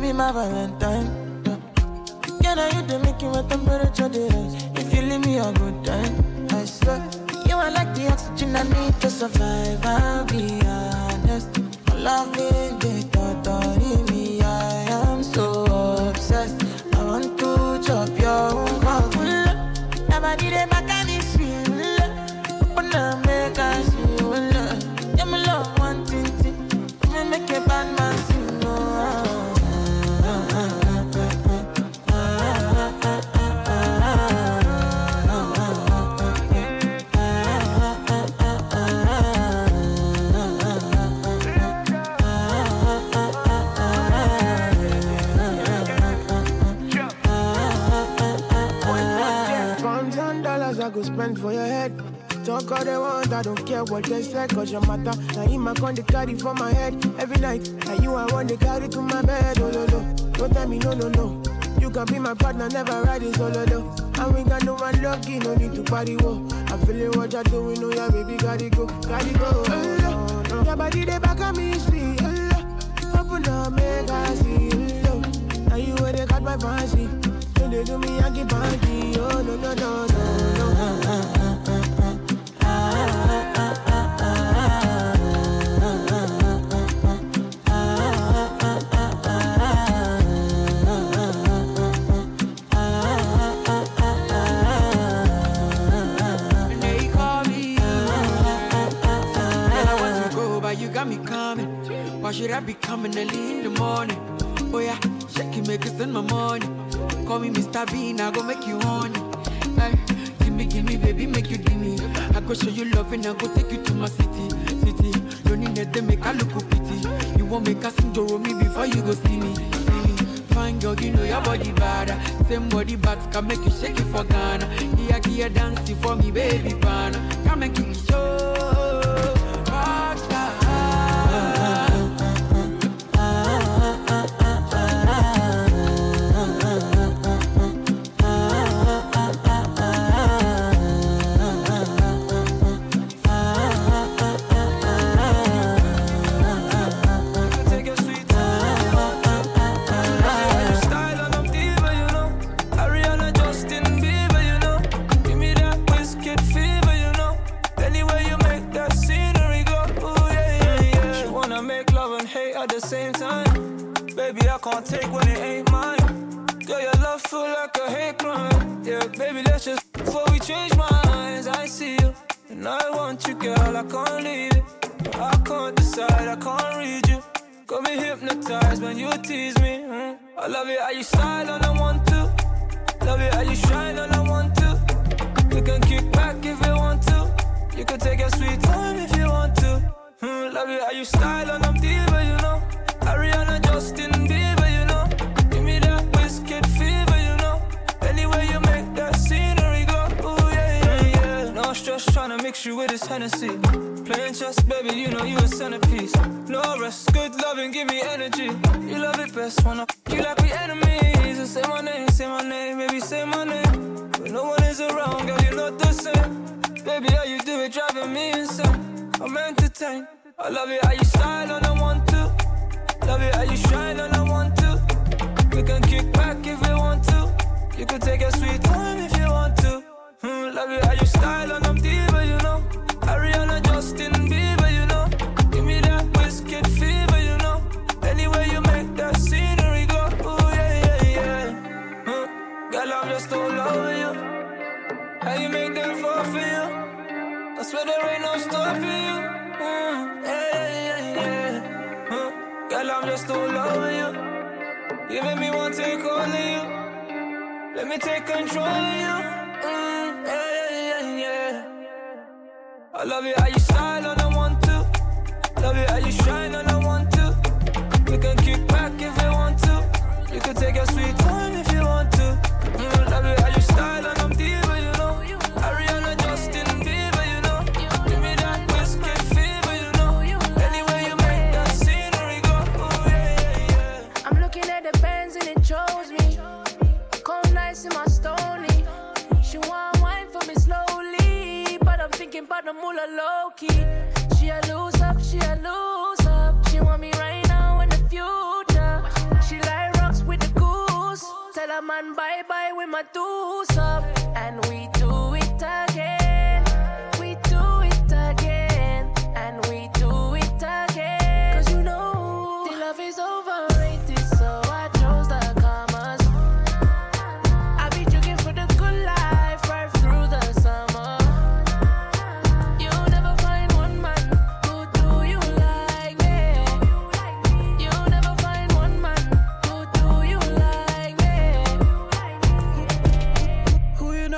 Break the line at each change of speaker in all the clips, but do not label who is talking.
be my Valentine. Can I you to make you my temperature the rise? If you leave me a good time, I swear. You are like the oxygen I need to survive. I'll be honest. My love in the thought of I
go spend for your head. Talk all they want, I don't care what they say, cause your matter. Now in my con they carry for my head every night. Now you I want to carry to my bed, oh no no. Don't tell me no no no. You can be my partner, never ride riding solo though. And we got no one lucky, no need to party whoa. I'm feeling what you're doing, oh yeah, baby, gotta go, gotta go. Oh, no. Your body they back at me, see. Oh, open up, make I see. Oh, no. now you where they got my fancy. They do me, I banky. Oh no no no no no.
Why should I be coming early in the morning? Oh yeah, shake it, make it spend my money. Call me Mr. Bean, I go make you honey. Hey, give me, give me, baby, make you give me. I go show you love and I go take you to my city, city. That, they make I look pity. You won't make a sing to me before you go see me, see me. Fine girl, you know your body bad. Same body but can make you shake it for Ghana. Here, here, dancing for me, baby, pana. Come and me show.
Make love and hate at the same time. Baby, I can't take when it ain't mine. Girl, your love feel like a hate crime. Yeah, baby, let's just before we change minds. I see you, and I want you, girl. I can't leave it. I can't decide, I can't read you. Got me hypnotized when you tease me. mm. I love it how you and I want to. Love it how you shine and I want to. You can kick back if you want to. You can take your sweet time if you want to. Mm, love it how you style and I'm diva, you know. Ariana, Justin Bieber, you know. Give me that whiskey fever, you know. Anywhere you make that scenery go, ooh yeah yeah yeah. No stress trying to mix you with this Hennessy. Playing chess, baby, you know you a centerpiece. No rest, good loving, give me energy. You love it best when I you like we enemies. So say my name, say my name, baby, say my name. When no one is around, girl, you're not the same. Baby, how you do it, driving me insane. I'm entertained. I love it how you style and I want to. Love it how you shine and I want to. We can kick back if we want to. You can take your sweet time if you want to. Hmm, love it how you style and I'm diva, you know. Ariana, Justin swear there ain't no stopping you. Mm, yeah, yeah, yeah. Huh, Girl, I'm just all over you. You make me want to take all of you. Let me take control of you. Mm, yeah, yeah, yeah. I love it how you style and I want to. Love it how you shine and I want to. We can kick back if you want to. You can take your sweet time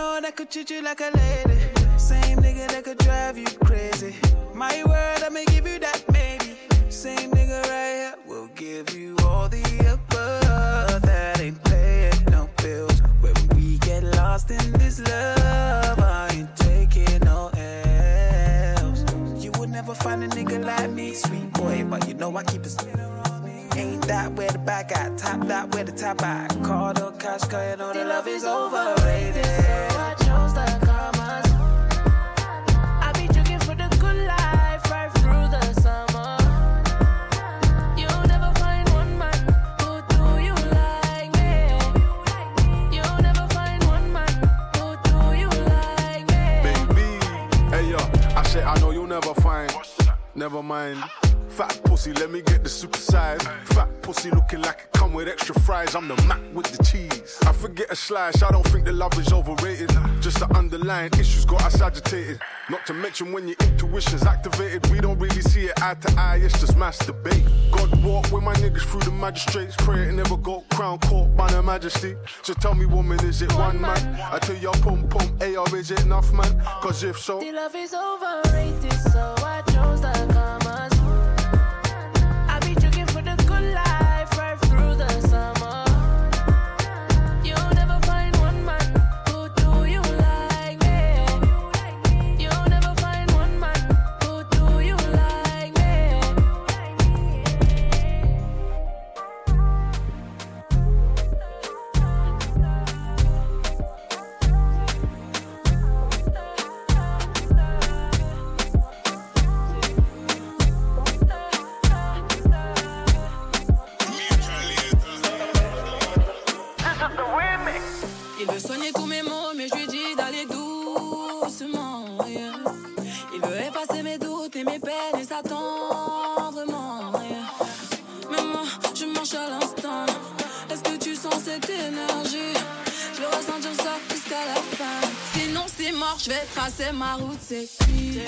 know that
could treat you like a lady? Same nigga that could drive you crazy. My word, I may give you that maybe. Same nigga right here will give you all the above. That ain't paying no bills. When we get lost in this love, I ain't taking no L's. You would never find a nigga like me, sweet boy, but you know I keep it. Ain't that where the back at? Top that where the top at? Call the cash, cause you know the love is overrated.
So I chose the commas. I be joking for the good life right through the summer. You'll never find one man who do you like me. You'll never find one man who do you like me.
Baby, hey yo, I said I know you'll never find. Never mind. Fat pussy, let me get the super size. Fat pussy looking like it come with extra fries. I'm the Mac with the cheese. I forget a slice, I don't think the love is overrated. Just the underlying issues got us agitated. Not to mention when your intuition's activated, we don't really see it eye to eye, it's just masturbate. God walk with my niggas through the magistrates. Pray it never go crown court by their majesty. So tell me, woman, is it one man? I tell pum pump, hey, or is it enough, man? Cause if so,
The love is overrated, so I
veut soigner tous mes mots, mais je lui dis d'aller doucement. Il veut effacer mes doutes et mes peines et ça tendrement. yeah. Mais moi, je marche à l'instant. Est-ce que tu sens cette énergie? Je vais ressentir ça jusqu'à la fin. Sinon, c'est mort, je vais tracer ma route. C'est cuit,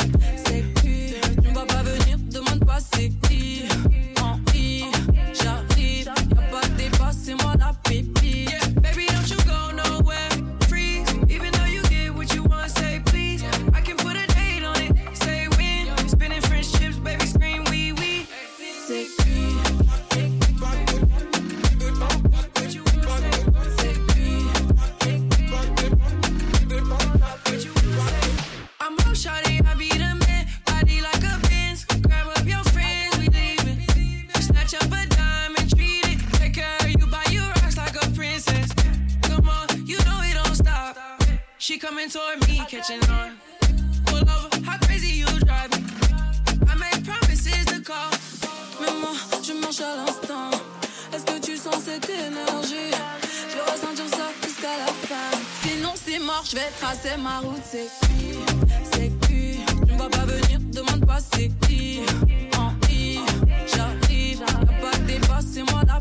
c'est cuit. Tu ne vas pas venir, demande pas c'est
catching on. I made promises to call.
Mais moi, je marche à l'instant. Est-ce que tu sens cette énergie? Je vais ressentir ça jusqu'à la fin. Sinon, c'est mort, je vais tracer ma route. C'est cuit, c'est cuit. Tu ne vas pas venir, demande pas c'est qui. En I, j'arrive. Pas de moi la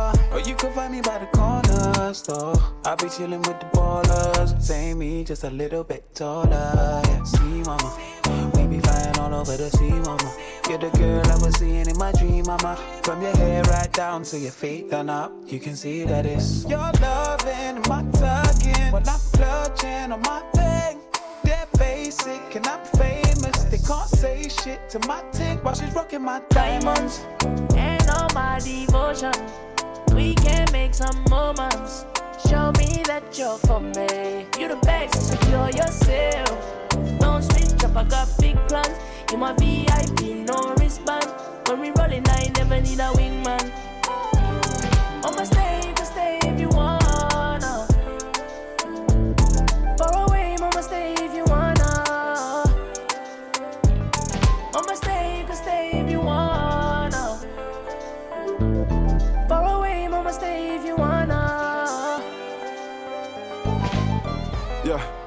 you could find me by the corner store. I'll be chilling with the ballers, same me, just a little bit taller. Yeah, see, mama, we be flying all over the sea, mama. You're the girl I was seeing in my dream, mama. From your hair right down to your feet done up, you can see that it's your loving and my tugging. When I'm clutching on my thing, they're basic and I'm famous. They can't say shit to my tick while she's rocking my diamonds.
Ain't all my devotion. We can make some moments. Show me that you're for me. You the best, secure yourself. Don't switch up, I got big plans. You my VIP, no wristband. When we rolling, I never need a wingman. I'ma stay, can stay if you wanna.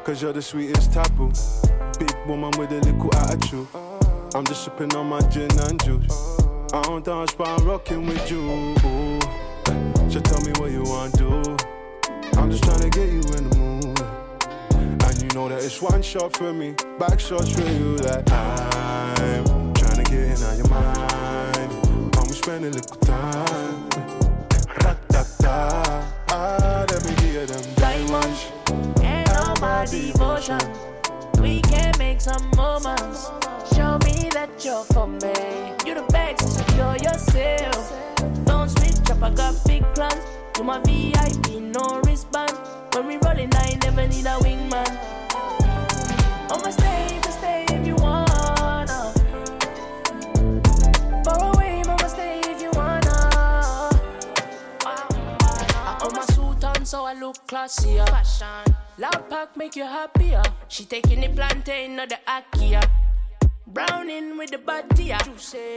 Cause you're the sweetest taboo. Big woman with a little attitude. I'm just sipping on my gin and juice. I don't dance, but I'm rocking with you. So tell me what you want to do. I'm just trying to get you in the mood. And you know that it's one shot for me, back shots for you. That I'm trying to get in on your mind. Can we spend a little time?
Devotion. We can make some moments. Show me that you're for me. You the best, secure yourself. Don't switch up, I got big plans. You my VIP, no wristband. When we rolling, I never need a wingman. I'ma stay, stay if you wanna. Far away, mama, stay if you wanna. I put my suit on so I look classier. Fashion. Loud pack make you happier. She taking the plantain or the akia. Browning with the body. Juicy.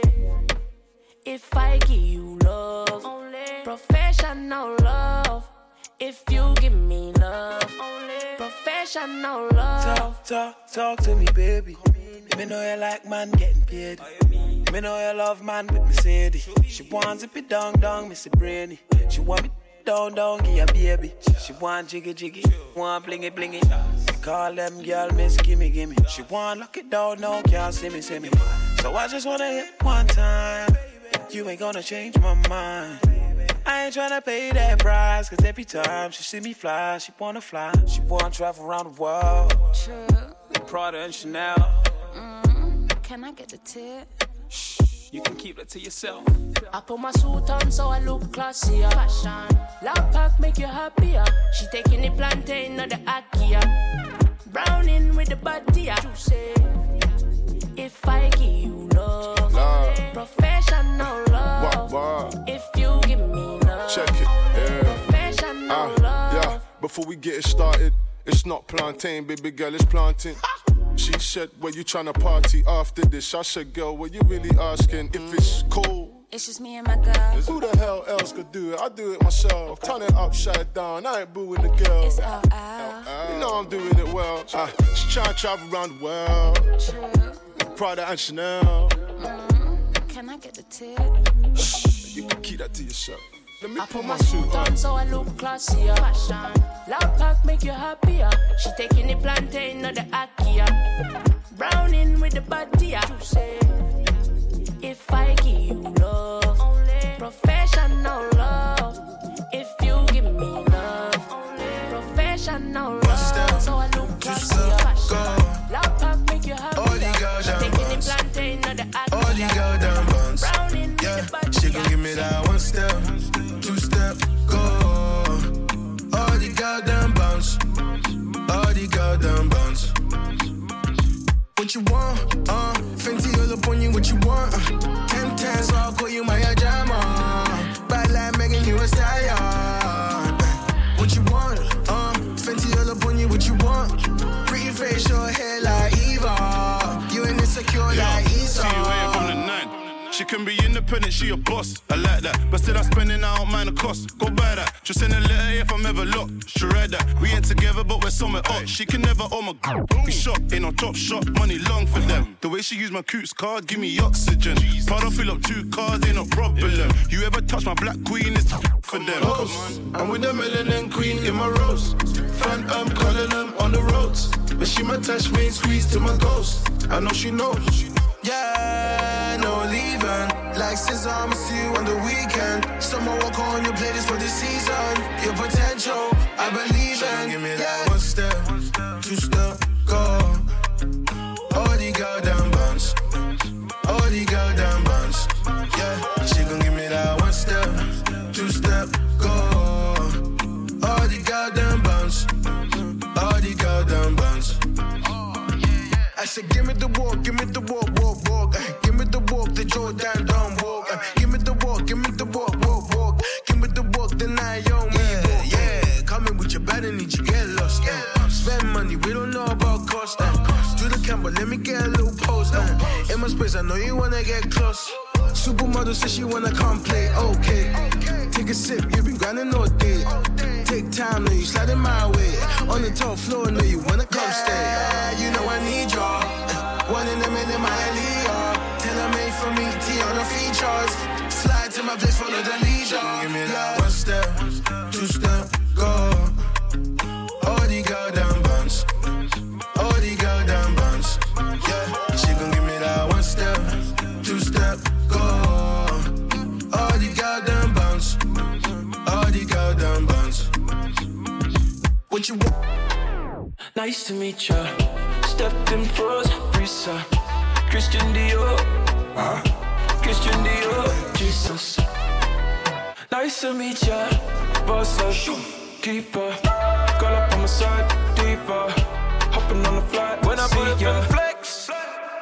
If I give you love, only professional love. If you give me love, only professional love.
Talk, talk, talk to me, baby. Me know you like man getting paid. Me know you love man with Mercedes. She wants it be down, down, Missy Brainy. She want me down, down, give a baby. She want jiggy, jiggy, want blingy, blingy. Call them girl, miss, gimme, gimme. She want lock it down, no, can't see me, see me. So I just wanna hit one time. You ain't gonna change my mind. I ain't tryna pay that price, cause every time she see me fly, she wanna fly. She wanna travel around the world.
True.
Prada and Chanel. Mm-hmm.
Can I get the tip?
You can keep that to yourself.
I put my suit on so I look classier. Fashion. Loud pack make you happier. She taking the plantain or the akia. Browning with the body. Juicy. If I give you love,
Love.
professional love.
Wah, wah.
If you give me love,
Check it, yeah.
professional
Ah,
love.
yeah. Before we get it started, it's not plantain, baby girl, it's planting. She said, Where you trying to party after this? I said, Girl, what you really asking? If it's cool,
It's just me and my girl.
who the hell else could do it? I do it myself. Turn it upside down, I ain't booing the girl.
It's all out.
You know I'm doing it well. Ah, she to travel around the world.
True.
Prada and Chanel.
Can I get the tip?
You can keep that to yourself.
I
put my suit on.
so I look classier. Fashion. Loud pack make you happier. She taking the plantain or the akia. Browning with the body. If I give you love, professional
What you want? Uh, Fenty all up on you. What you want? Uh, ten ten, so I'll call you my jama. Bad like Megan, you a stallion.
She can be independent, she a boss. I like that. But still, I'm spending out mind the cost. Go buy that. Just send a letter if I'm ever locked. She read that. We ain't together, but we're somewhere up. She can never own my group. Be shot in on top shot. Money long for them. The way she use my coots card, give me oxygen. Prada fill up two cars, ain't no problem. You ever touch my black queen, it's for them.
I'm with the melanin queen in my rose. Phantom calling them on the roads. But she my touch me, and squeeze to my ghost. I know she knows. Yeah, no leaving. Like scissor, I'ma see you on the weekend. Summer walk on your playlist for the season. Your potential, I believe in. Give me that one step, two step, go. said, give me the walk, give me the walk, walk, walk. Give me the walk, the Jordan don't walk. Give me the walk, give me the walk, walk, walk. Give me the walk, the nine young yeah, walk, yeah. Coming with your bad and need you get lost. Uh. Spend money, we don't know about cost. Uh. Do the camera, let me get a little pose. Uh. In my space, I know you wanna get close. Supermodel says she wanna come play, okay. Take a sip, you've been grinding all day. Take time, know you sliding my way. On the top floor, know you wanna come stay. Yeah, you know I need y'all. One in a minute, my Elio. Tell made for me, T on the features. Slide to my place, follow the leader. Give me that one step, step, What you want?
Nice to meet ya. Stepped in froze, Risa. Christian Dior. Uh, Christian Dior. Jesus. Nice to meet ya. Boss up, keeper. Girl up on my side, deeper. Hopping on the flight when I put up in flex.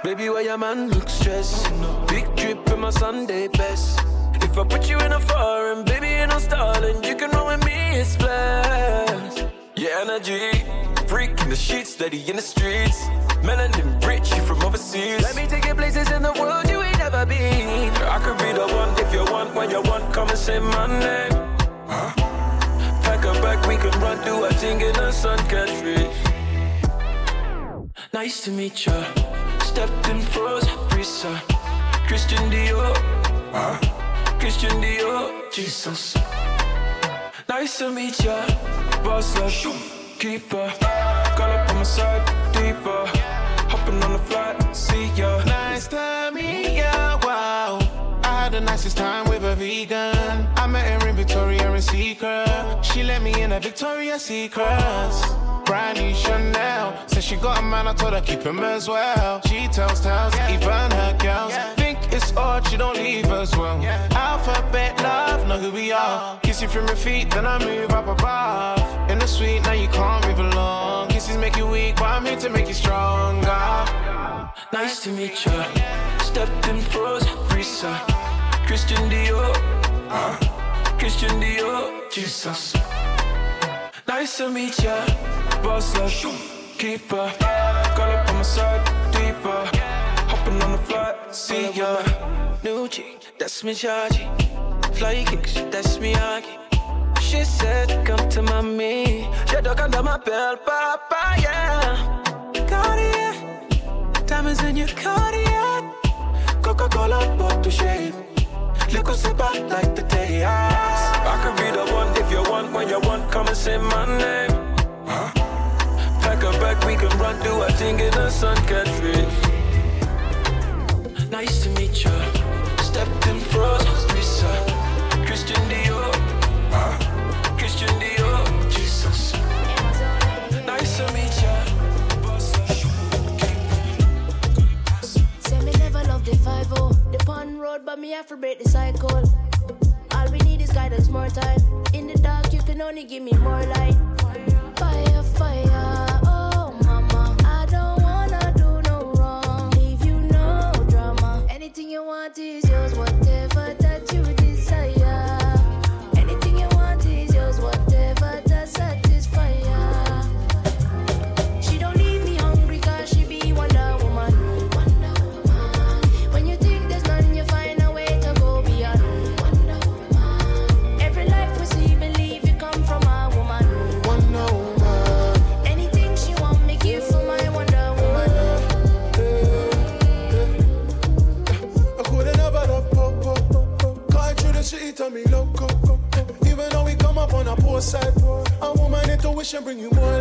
Baby, why your man look stressed? Big drip in my Sunday best. If I put you in a foreign, baby, ain't no stalling. You can run with me, it's flash. Yeah, energy. Freak in the sheets, steady in the streets. Melanin rich, you from overseas. Let me take you places in the world you ain't never been. I could be the one if you want, when you want, come and say my name. Huh? Pack a bag, we can run, do a thing in the sun, country. Nice to meet ya. Stepped in froze, Risa. Christian Dior. Huh? Christian Dior. Jesus. Nice to meet ya. Boss up, keeper. Girl up on my side, deeper. Hopping on the flight, see ya.
Nice to meet ya, wow. I had the nicest time with a vegan. I met her in Victoria and Secret. She let me in a Victoria's Secrets. Brand new Chanel. Said she got a man, I told her keep him as well. She tells tales, even her girls. Think it's odd, she don't leave as well. Alphabet love, know who we are. Kiss you from your feet, then I move up above. In the suite, now you can't move along. Kisses make you weak, but I'm here to make you stronger.
Nice to meet ya. Stepped in froze, Risa. Christian Dior. Uh, Christian Dior. Jesus. Nice to meet ya. Boss keeper. Girl up on my side, deeper. Hopping on the flight, see ya. New G, that's me, Chargy. Fly kicks, that's me, Aki. She said, come to mommy. She dug under my belt, papa, yeah. Cartier, diamonds in your Cartier. Coca-Cola, pour toucher. Look what's about like the day I could be the one if you want, when you want, come and say my name. Huh? Pack a bag, we can run, do a thing in the sun, country. Nice
road, but me have to break the cycle. All we need is guidance, more time. In the dark, you can only give me more light. Fire, fire, oh mama. I don't wanna do no wrong. Leave you no drama. Anything you want is woman
intuition bring you more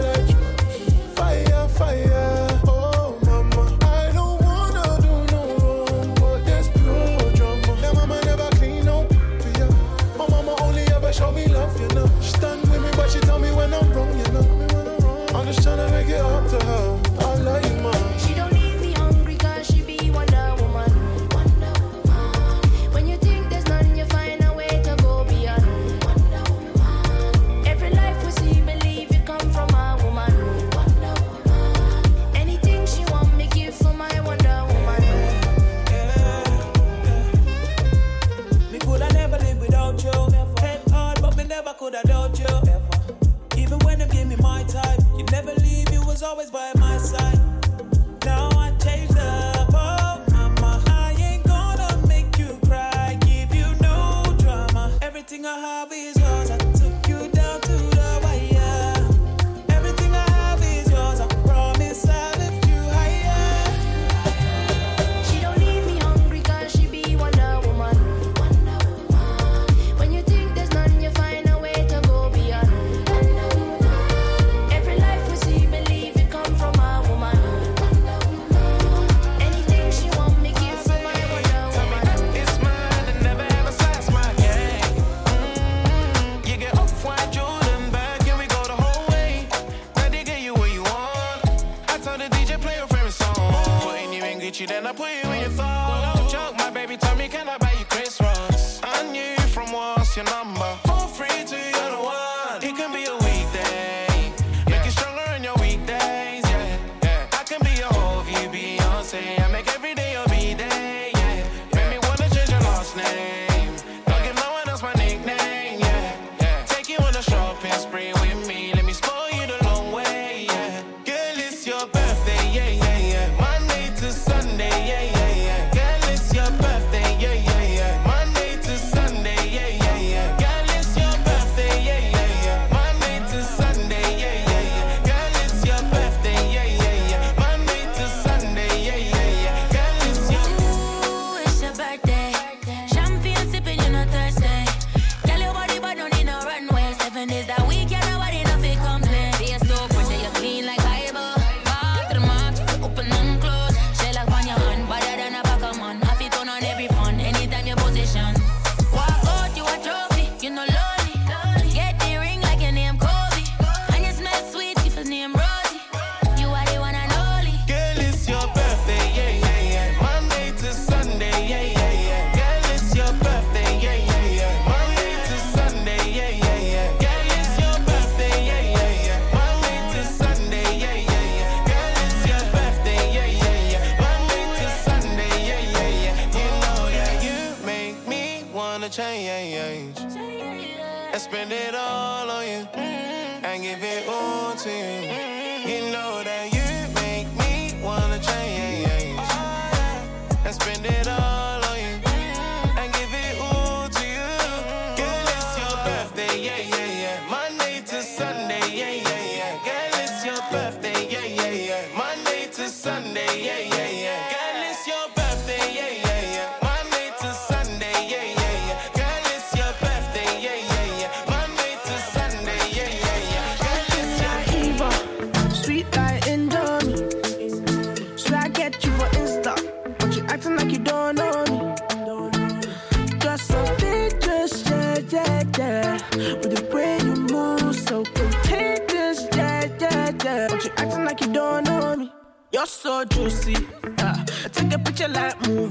and spend it all on you and give it all to you.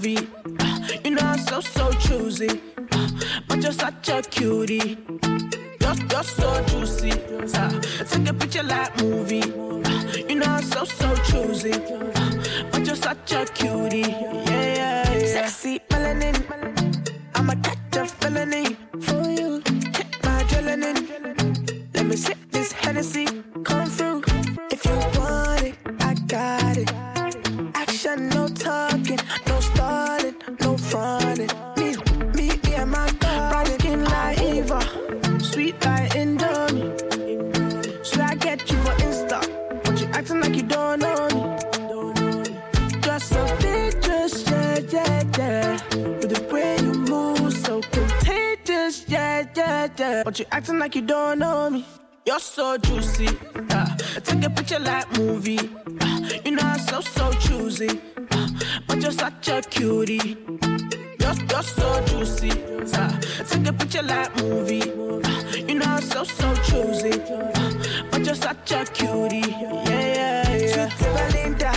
groovy. Uh, you know I'm so so choosy, uh, but you're such a cutie. You're, you're so juicy. Uh, take a picture like movie. you know I'm so so choosy, but you're such a cutie. Yeah, yeah, yeah. Sexy melanin, I'ma catch a felony for you. Check my adrenaline. Let me sip this Hennessy. like you don't know me. You're so juicy. Uh, take a picture like movie. Uh, you know I'm so so choosy, uh, but you're such a cutie. You're, you're so juicy. Uh, take a picture like movie. Uh, you know I'm so so choosy, uh, but you're such a cutie. Yeah yeah yeah.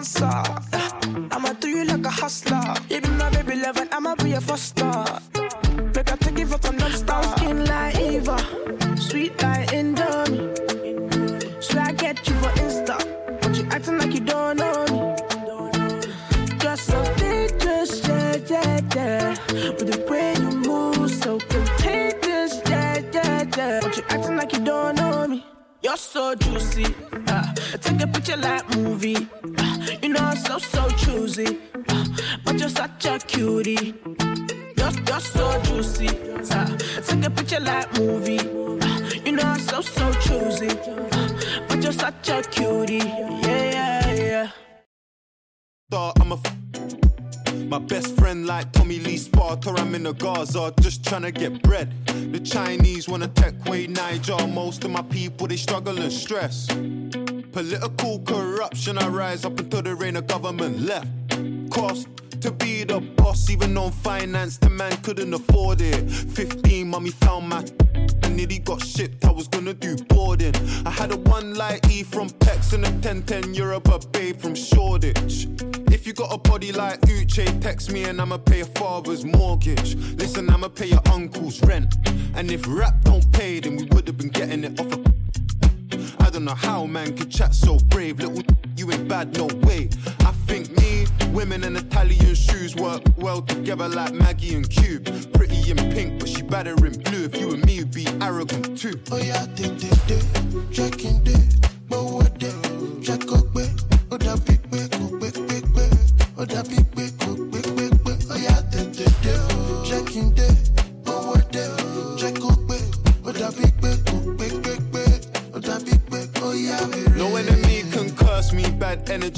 sponsor. Uh, but you're such a cutie. You're, you're so juicy. Uh, take a picture like movie. Uh, you know I'm so so choosy, uh, but you're such a cutie. Yeah yeah yeah.
Thought I'm a f- my best friend like Tommy Lee Sparta, I'm in the Gaza, just tryna get bread. The Chinese wanna take way Niger, most of my people they struggle and stress. Political corruption, I rise up until the reign of government left. Cost to be the boss, even on finance, the man couldn't afford it. 15, mommy found my and nearly got shipped. I was gonna do boarding. I had a one light E from Pex and a 1010 Europe, a babe from Shoreditch. If you got a body like Uche, text me and I'ma pay your father's mortgage. Listen, I'ma pay your uncle's rent. And if rap don't pay, then we would've been getting it off a don't know how man could chat so brave. Little you ain't bad, no way. I think me, women and Italian shoes work well together like Maggi and Cube. Pretty in pink, but she better in blue. If you and me would be arrogant too.
Oh yeah, de de de, checking de, but what de, check up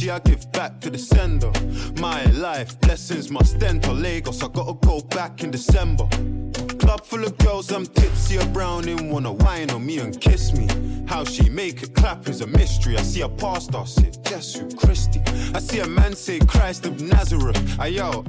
energy I give back to the sender. My life, blessings must enter Lagos. I gotta go back in December. Club full of girls, I'm tipsy, a browning, wanna wine on me and kiss me. How she make it clap is a mystery. I see a pastor say, Jesu Christi. I see a man say, Christ of Nazareth. Ayo,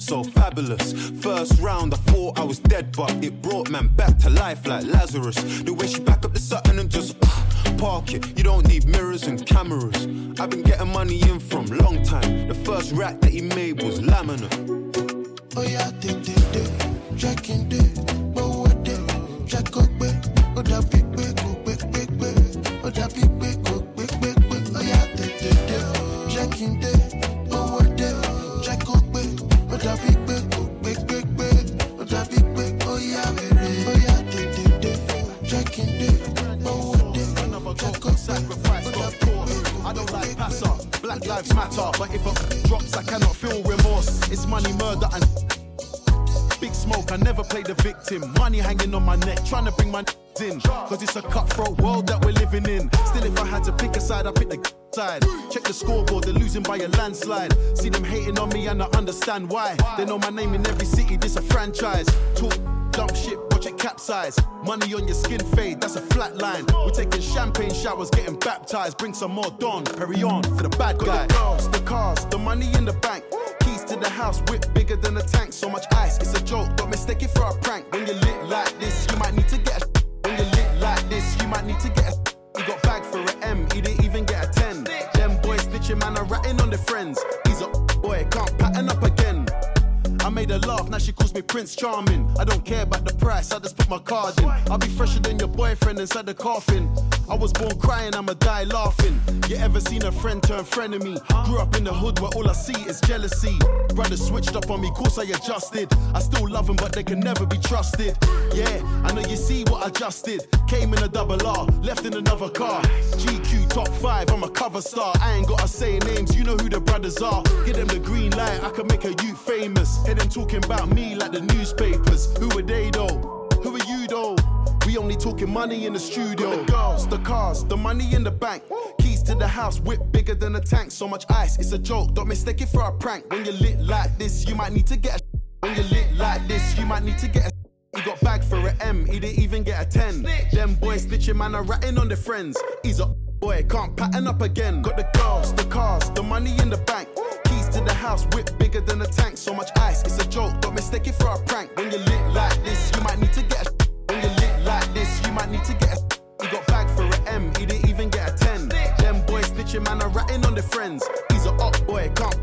so fabulous. First round, I thought I was dead, but it brought man back to life like Lazarus. The way she back up the Sutton and just uh, park it. You don't need mirrors and cameras. I've been getting money in from long time. The first rack that he made was laminate.
Oh yeah, de de, checking de, but
Black lives matter, but if it drops, I cannot feel remorse. It's money, murder, and big smoke. I never play the victim. Money hanging on my neck, trying to bring my in. Cause it's a cutthroat world that we're living in. Still, if I had to pick a side, I'd pick the Check the scoreboard, they're losing by a landslide. See them hating on me, and I understand why. They know my name in every city, this a franchise. Talk dump shit, watch it capsize. Money on your skin fade, that's a flat line. We're taking champagne showers, getting baptized. Bring some more dawn, hurry on for the bad guy. The girls, the cars, the money in the bank. Keys to the house, whip bigger than a tank. So much ice, it's a joke. Don't mistake it for a prank. When you're lit like this, you might need to get a. When you're lit like this, you might need to get a. He got bag for an M, he didn't man, are ratting on their friends. He's a boy, can't pattern up again. Made her laugh, now she calls me Prince Charming. I don't care about the price, I just put my card in. I'll be fresher than your boyfriend inside the coffin. I was born crying, I'ma die laughing. You ever seen a friend turn frenemy? Grew up in the hood where all I see is jealousy. Brothers switched up on me, course I adjusted. I still love them, but they can never be trusted. Yeah, I know you see what I just did. Came in a double R, left in another car. GQ top five, I'm a cover star. I ain't gotta say names, you know who the brothers are. Give them the green light, I can make a youth famous. Hear them talking about me like the newspapers. Who are they though? Who are you though? We only talking money in the studio. The girls, the cars, the money in the bank. Keys to the house, whip bigger than a tank. So much ice, it's a joke. Don't mistake it for a prank. When you're lit like this, you might need to get a. When you're lit like this, you might need to get a. He got bag for a M, he didn't even get a 10. Them boys snitching, man, are ratting on their friends. He's a boy, can't pattern up again. Got the girls, the cars, the money in the bank. To the house, whip bigger than a tank. So much ice, it's a joke. Don't mistake it for a prank. When you're lit like this, you might need to get a. When you're lit like this, you might need to get a. He got bag for an M, he didn't even get a 10. Them boys snitching, man, are ratting on their friends. He's a up boy, can't